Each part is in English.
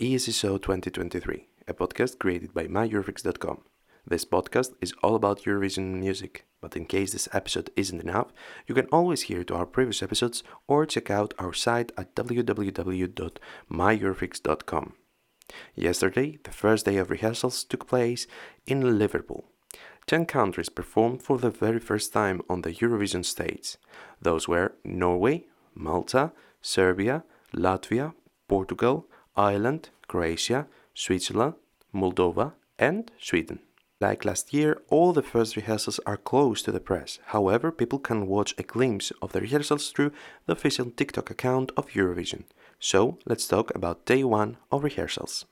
ESC Show 2023, a podcast created by myeurofreaks.com. This podcast is all about Eurovision music, but in case this episode isn't enough, you can always hear to our previous episodes or check out our site at www.myeurofreaks.com. Yesterday, the first day of rehearsals took place in Liverpool. Ten countries performed for the very first time on the Eurovision stage. Those were Norway, Malta, Serbia, Latvia, Portugal, Ireland, Croatia, Switzerland, Moldova, and Sweden. Like last year, all the first rehearsals are closed to the press. However, people can watch a glimpse of the rehearsals through the official TikTok account of Eurovision. So, let's talk about day one of rehearsals.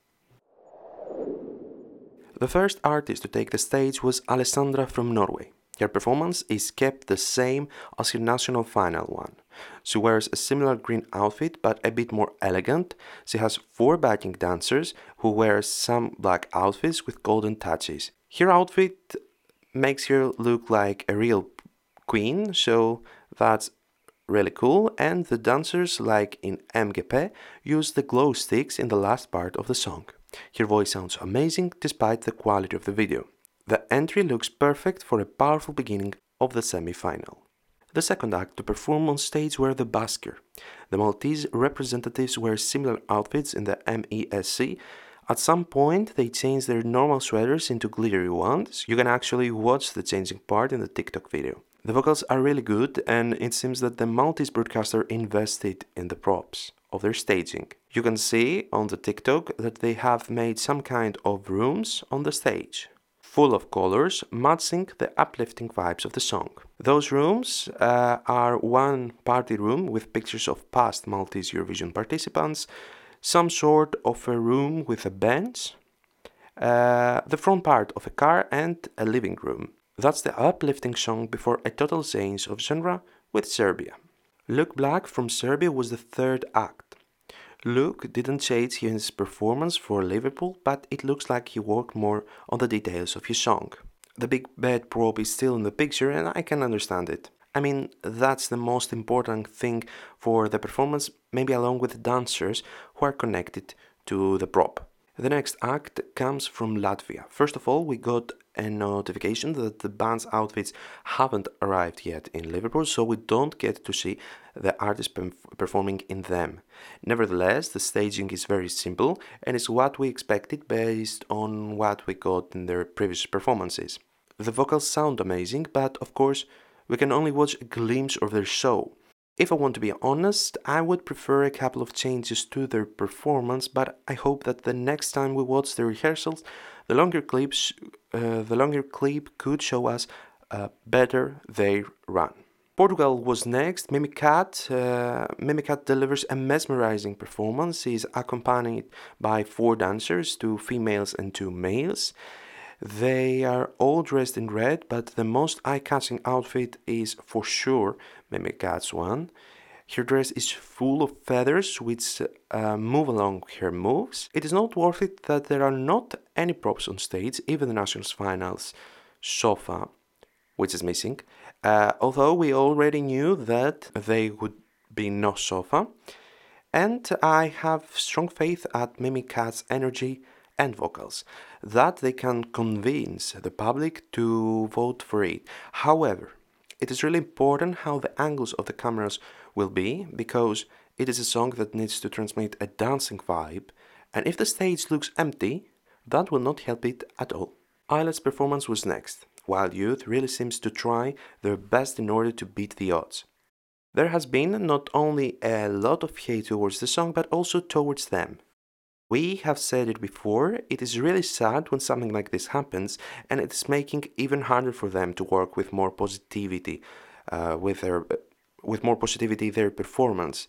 The first artist to take the stage was Alessandra from Norway. Her performance is kept the same as her national final one. She wears a similar green outfit but a bit more elegant. She has four backing dancers who wear some black outfits with golden touches. Her outfit makes her look like a real queen, so that's really cool. And the dancers, like in MGP, use the glow sticks in the last part of the song. Her voice sounds amazing despite the quality of the video. The entry looks perfect for a powerful beginning of the semi final. The second act to perform on stage were the Busker. The Maltese representatives wear similar outfits in the MESC. At some point, they change their normal sweaters into glittery ones. You can actually watch the changing part in the TikTok video. The vocals are really good, and it seems that the Maltese broadcaster invested in the props of their staging. You can see on the TikTok that they have made some kind of rooms on the stage full of colors, matching the uplifting vibes of the song. Those rooms uh, are one party room with pictures of past Maltese Eurovision participants, some sort of a room with a bench, uh, the front part of a car, and a living room. That's the uplifting song before a total change of genre with Serbia. Luke Black from Serbia was the third act. Luke didn't change his performance for Liverpool, but it looks like he worked more on the details of his song. The big bad prop is still in the picture, and I can understand it. I mean, that's the most important thing for the performance, maybe along with the dancers who are connected to the prop. The next act comes from Latvia. First of all, we got a notification that the band's outfits haven't arrived yet in Liverpool, so we don't get to see the artist performing in them. Nevertheless, the staging is very simple and is what we expected based on what we got in their previous performances. The vocals sound amazing, but of course, we can only watch a glimpse of their show. If I want to be honest, I would prefer a couple of changes to their performance, but I hope that the next time we watch the rehearsals, the longer clips, uh, the longer clip could show us uh, better they run. Portugal was next. Mimicat. Uh, Mimicat delivers a mesmerizing performance. He is accompanied by four dancers, two females and two males. They are all dressed in red, but the most eye catching outfit is for sure Mimicat's one. Her dress is full of feathers which uh, move along her moves. It is not worth it that there are not any props on stage, even the nationals finals sofa, which is missing. Uh, although we already knew that they would be no sofa, and I have strong faith at Mimicat's energy and vocals that they can convince the public to vote for it. However, it is really important how the angles of the cameras will be because it is a song that needs to transmit a dancing vibe, and if the stage looks empty, that will not help it at all. Islet's performance was next. Wild Youth really seems to try their best in order to beat the odds. There has been not only a lot of hate towards the song, but also towards them. We have said it before, it is really sad when something like this happens, and it is making even harder for them to work with more positivity, uh, with their with more positivity their performance.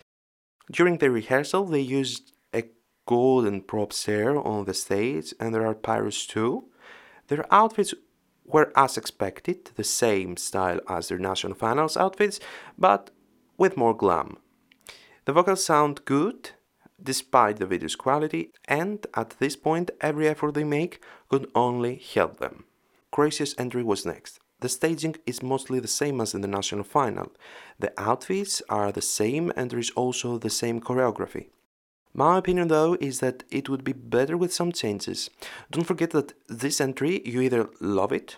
During the rehearsal, they used a golden prop hair on the stage, and there are pyros too. Their outfits were as expected, the same style as their national finals outfits, but with more glam. The vocals sound good, despite the video's quality, and at this point, every effort they make could only help them. Croatia's entry was next. The staging is mostly the same as in the national final. The outfits are the same and there is also the same choreography. My opinion though is that it would be better with some changes. Don't forget that this entry you either love it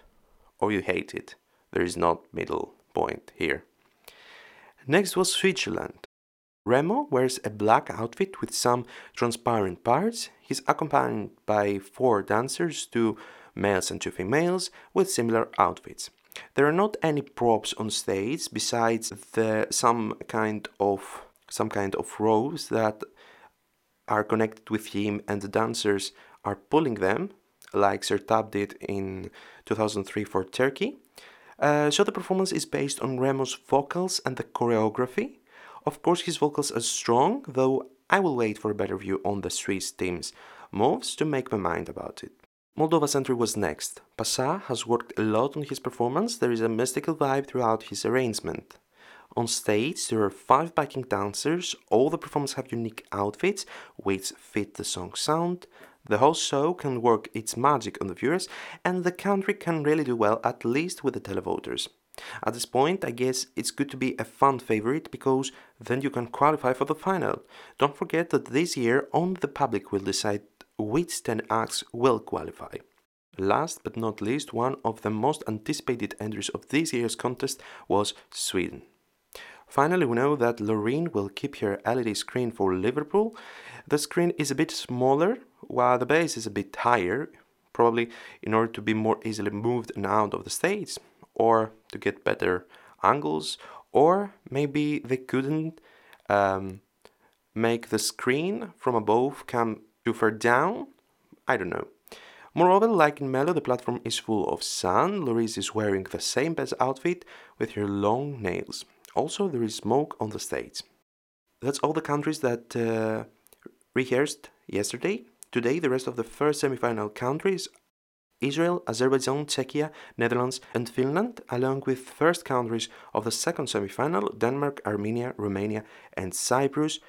or you hate it. There is not middle point here. Next was Switzerland. Remo wears a black outfit with some transparent parts. He's accompanied by four dancers, two males and two females, with similar outfits. There are not any props on stage besides the some kind of some kind of ropes that are connected with him and the dancers are pulling them, like Sertab did in 2003 for Turkey. Uh, so the performance is based on Remo's vocals and the choreography. Of course, his vocals are strong, though I will wait for a better view on the Swiss team's moves to make my mind about it. Moldova's entry was next. Pasha has worked a lot on his performance, there is a mystical vibe throughout his arrangement. On stage, there are five backing dancers, all the performers have unique outfits which fit the song sound. The whole show can work its magic on the viewers, and the country can really do well, at least with the televoters. At this point, I guess it's good to be a fan favorite because then you can qualify for the final. Don't forget that this year only the public will decide which 10 acts will qualify. Last but not least, one of the most anticipated entries of this year's contest was Sweden. Finally, we know that Loreen will keep her LED screen for Liverpool. The screen is a bit smaller, while the base is a bit higher, probably in order to be more easily moved and out of the stage or to get better angles, or maybe they couldn't um, make the screen from above come too far down. I don't know. Moreover, like in Mello, the platform is full of sun. Louise is wearing the same best outfit with her long nails. Also, there is smoke on the stage. That's all the countries that uh, rehearsed yesterday. Today, the rest of the first semifinal countries Israel, Azerbaijan, Czechia, Netherlands, and Finland, along with first countries of the second semi-final, Denmark, Armenia, Romania, and Cyprus,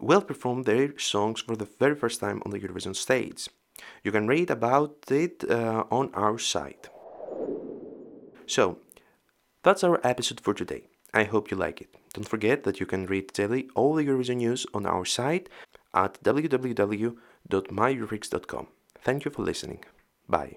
will perform their songs for the very first time on the Eurovision stage. You can read about it uh, on our site. So, that's our episode for today. I hope you like it. Don't forget that you can read daily all the Eurovision news on our site at www.myeurofreaks.com. Thank you for listening. Bye.